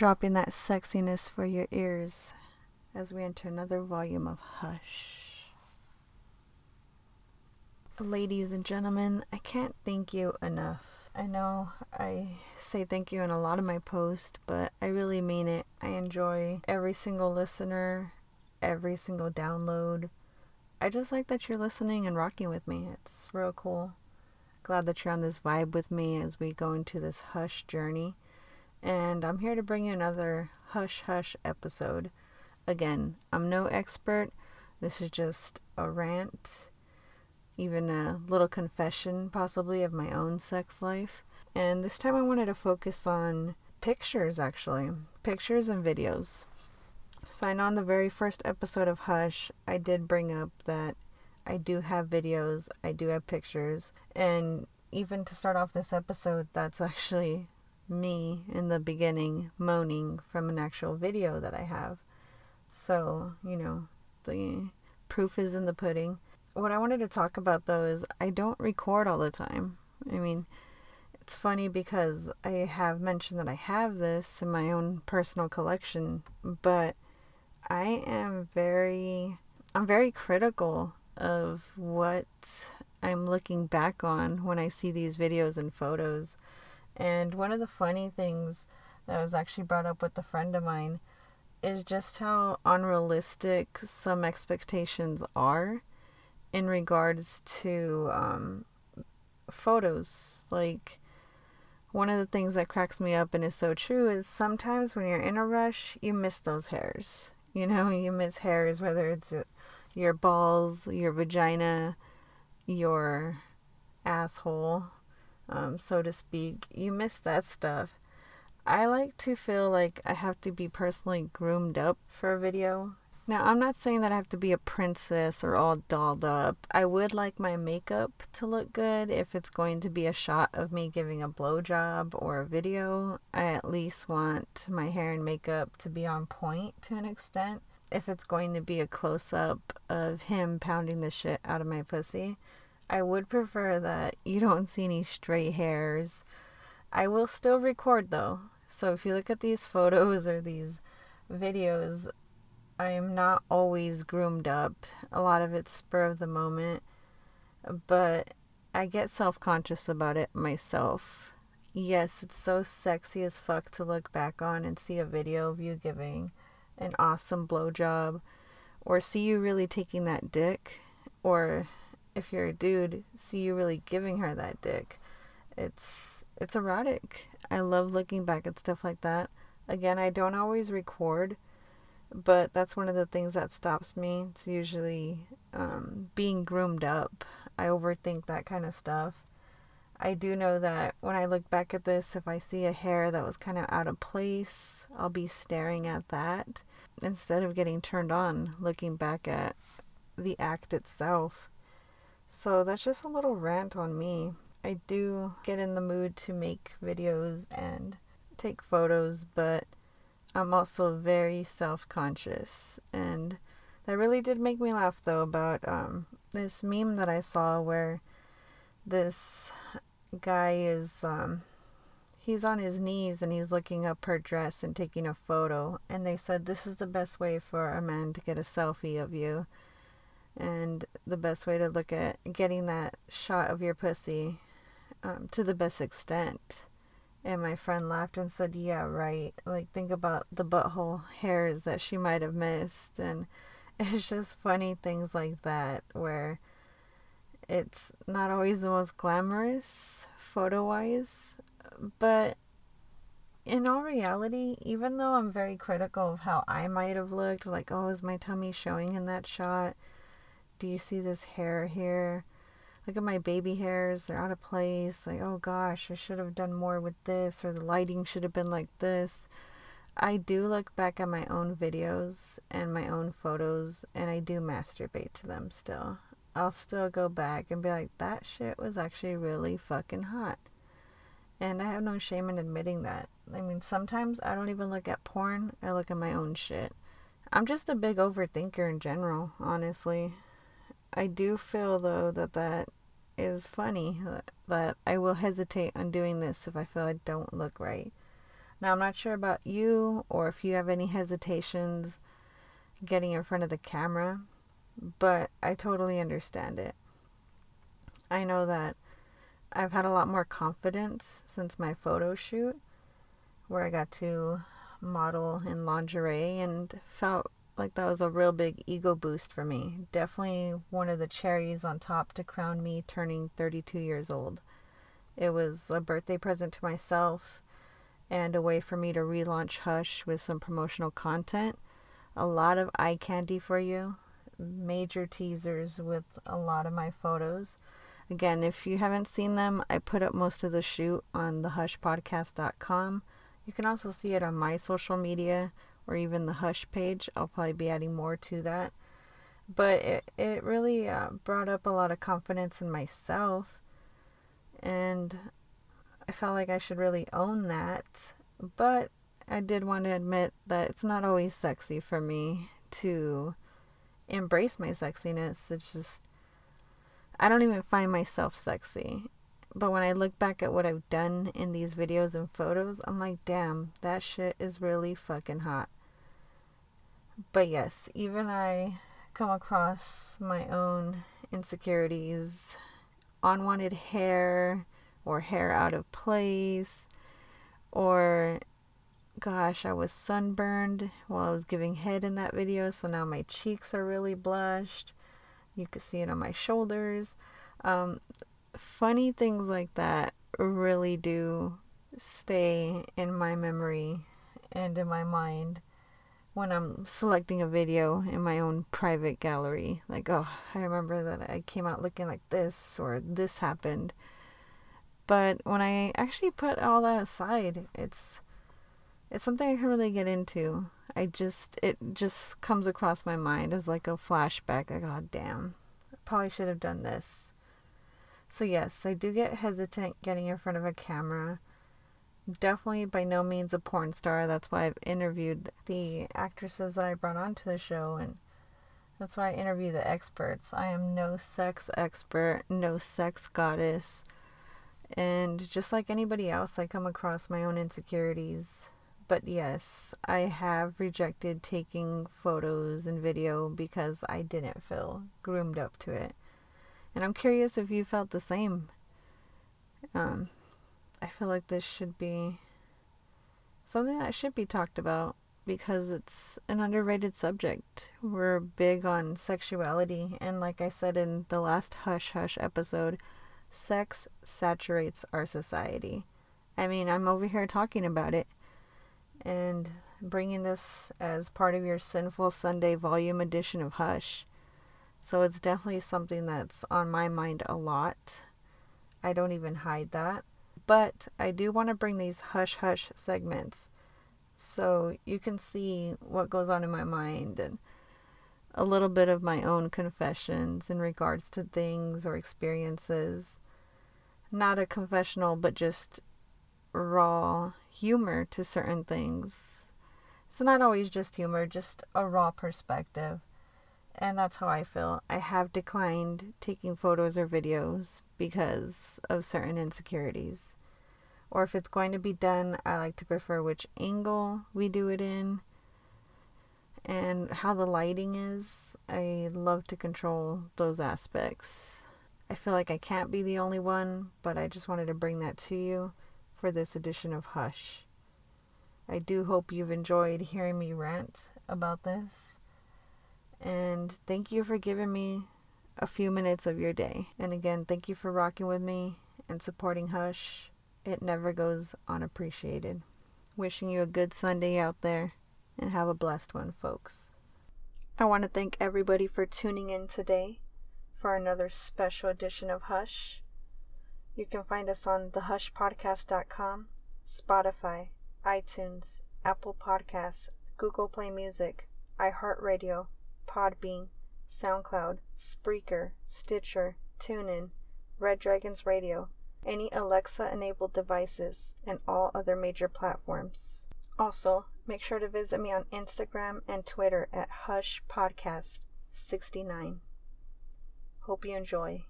Dropping that sexiness for your ears as we enter another volume of Hush. Ladies and gentlemen, I can't thank you enough. I know I say thank you in a lot of my posts, but I really mean it. I enjoy every single listener, every single download. I just like that you're listening and rocking with me. It's real cool. Glad that you're on this vibe with me as we go into this hush journey and I'm here to bring you another hush hush episode. Again, I'm no expert. This is just a rant, even a little confession, possibly, of my own sex life. And this time I wanted to focus on pictures, actually, pictures and videos. So I know on the very first episode of Hush, I did bring up that I do have videos, I do have pictures, and even to start off this episode, that's actually me in the beginning moaning from an actual video that I have. So, you know, the proof is in the pudding. What I wanted to talk about though is I don't record all the time. I mean, it's funny because I have mentioned that I have this in my own personal collection, but I am very I'm very critical of what I'm looking back on when I see these videos and photos. And one of the funny things that was actually brought up with a friend of mine is just how unrealistic some expectations are in regards to um, photos. Like, one of the things that cracks me up and is so true is sometimes when you're in a rush, you miss those hairs. You know, you miss hairs, whether it's your balls, your vagina, your asshole, um, so to speak, you miss that stuff. I like to feel like I have to be personally groomed up for a video. Now, I'm not saying that I have to be a princess or all dolled up. I would like my makeup to look good if it's going to be a shot of me giving a blowjob or a video. I at least want my hair and makeup to be on point to an extent. If it's going to be a close up of him pounding the shit out of my pussy, I would prefer that you don't see any stray hairs. I will still record though. So if you look at these photos or these videos, I am not always groomed up. A lot of it's spur of the moment. But I get self conscious about it myself. Yes, it's so sexy as fuck to look back on and see a video of you giving an awesome blowjob or see you really taking that dick or if you're a dude, see you really giving her that dick. It's it's erotic. I love looking back at stuff like that. Again, I don't always record, but that's one of the things that stops me. It's usually um, being groomed up. I overthink that kind of stuff. I do know that when I look back at this, if I see a hair that was kind of out of place, I'll be staring at that instead of getting turned on looking back at the act itself. So that's just a little rant on me. I do get in the mood to make videos and take photos, but I'm also very self conscious. And That really did make me laugh though about um, this meme that I saw where this guy is um, he's on his knees and he's looking up her dress and taking a photo and they said this is the best way for a man to get a selfie of you and the best way to look at getting that shot of your pussy um, to the best extent. And my friend laughed and said yeah right. Like think about the butthole hairs that she might have missed. And it's just funny things like that where it's not always the most glamorous photo wise but in all reality, even though I'm very critical of how I might have looked, like, oh, is my tummy showing in that shot? Do you see this hair here? Look at my baby hairs, they're out of place. Like, oh gosh, I should have done more with this, or the lighting should have been like this. I do look back at my own videos and my own photos, and I do masturbate to them still. I'll still go back and be like, that shit was actually really fucking hot. And I have no shame in admitting that. I mean, sometimes I don't even look at porn, I look at my own shit. I'm just a big overthinker in general, honestly. I do feel, though, that that is funny, that I will hesitate on doing this if I feel I don't look right. Now, I'm not sure about you or if you have any hesitations getting in front of the camera, but I totally understand it. I know that I've had a lot more confidence since my photo shoot, where I got to model in lingerie and felt like that was a real big ego boost for me. Definitely one of the cherries on top to crown me turning 32 years old. It was a birthday present to myself and a way for me to relaunch Hush with some promotional content. A lot of eye candy for you, major teasers with a lot of my photos Again, if you haven't seen them, I put up most of the shoot on thehushpodcast.com. You can also see it on my social media or even the Hush page. I'll probably be adding more to that. But it, it really uh, brought up a lot of confidence in myself. And I felt like I should really own that. But I did want to admit that it's not always sexy for me to embrace my sexiness. It's just I don't even find myself sexy. But when I look back at what I've done in these videos and photos, I'm like, damn, that shit is really fucking hot. But yes, even I come across my own insecurities, unwanted hair, or hair out of place, or gosh, I was sunburned while I was giving head in that video, so now my cheeks are really blushed. You can see it on my shoulders. Um, funny things like that really do stay in my memory and in my mind when I'm selecting a video in my own private gallery. Like, oh, I remember that I came out looking like this or this happened. But when I actually put all that aside, it's it's something I can really get into. I just it just comes across my mind as like a flashback. Like, oh damn, I probably should have done this. So yes, I do get hesitant getting in front of a camera. Definitely by no means a porn star. That's why I've interviewed the actresses that I brought onto the show and that's why I interview the experts. I am no sex expert, no sex goddess. And just like anybody else, I come across my own insecurities but yes, I have rejected taking photos and video because I didn't feel groomed up to it. And I'm curious if you felt the same. Um, I feel like this should be something that should be talked about because it's an underrated subject. We're big on sexuality, and like I said in the last Hush Hush episode, sex saturates our society. I mean, I'm over here talking about it and bringing this as part of your Sinful Sunday volume edition of Hush. So it's definitely something that's on my mind a lot. I don't even hide that. But I do want to bring these hush hush segments so you can see what goes on in my mind and a little bit of my own confessions in regards to things or experiences. Not a confessional, but just raw humor to certain things. It's not always just humor, just a raw perspective. And that's how I feel. I have declined taking photos or videos because of certain insecurities. Or if it's going to be done, I like to prefer which angle we do it in and how the lighting is. I love to control those aspects. I feel like I can't be the only one, but I just wanted to bring that to you for this edition of Hush. I do hope you've enjoyed hearing me rant about this. And thank you for giving me a few minutes of your day. And again, thank you for rocking with me and supporting Hush. It never goes unappreciated. Wishing you a good Sunday out there and have a blessed one, folks. I want to thank everybody for tuning in today for another special edition of Hush. You can find us on thehushpodcast.com, Spotify, iTunes, Apple Podcasts, Google Play Music, iHeartRadio, Podbean, SoundCloud, Spreaker, Stitcher, TuneIn, Red Dragons Radio, any Alexa enabled devices, and all other major platforms. Also, make sure to visit me on Instagram and Twitter at Hush Podcast 69. Hope you enjoy.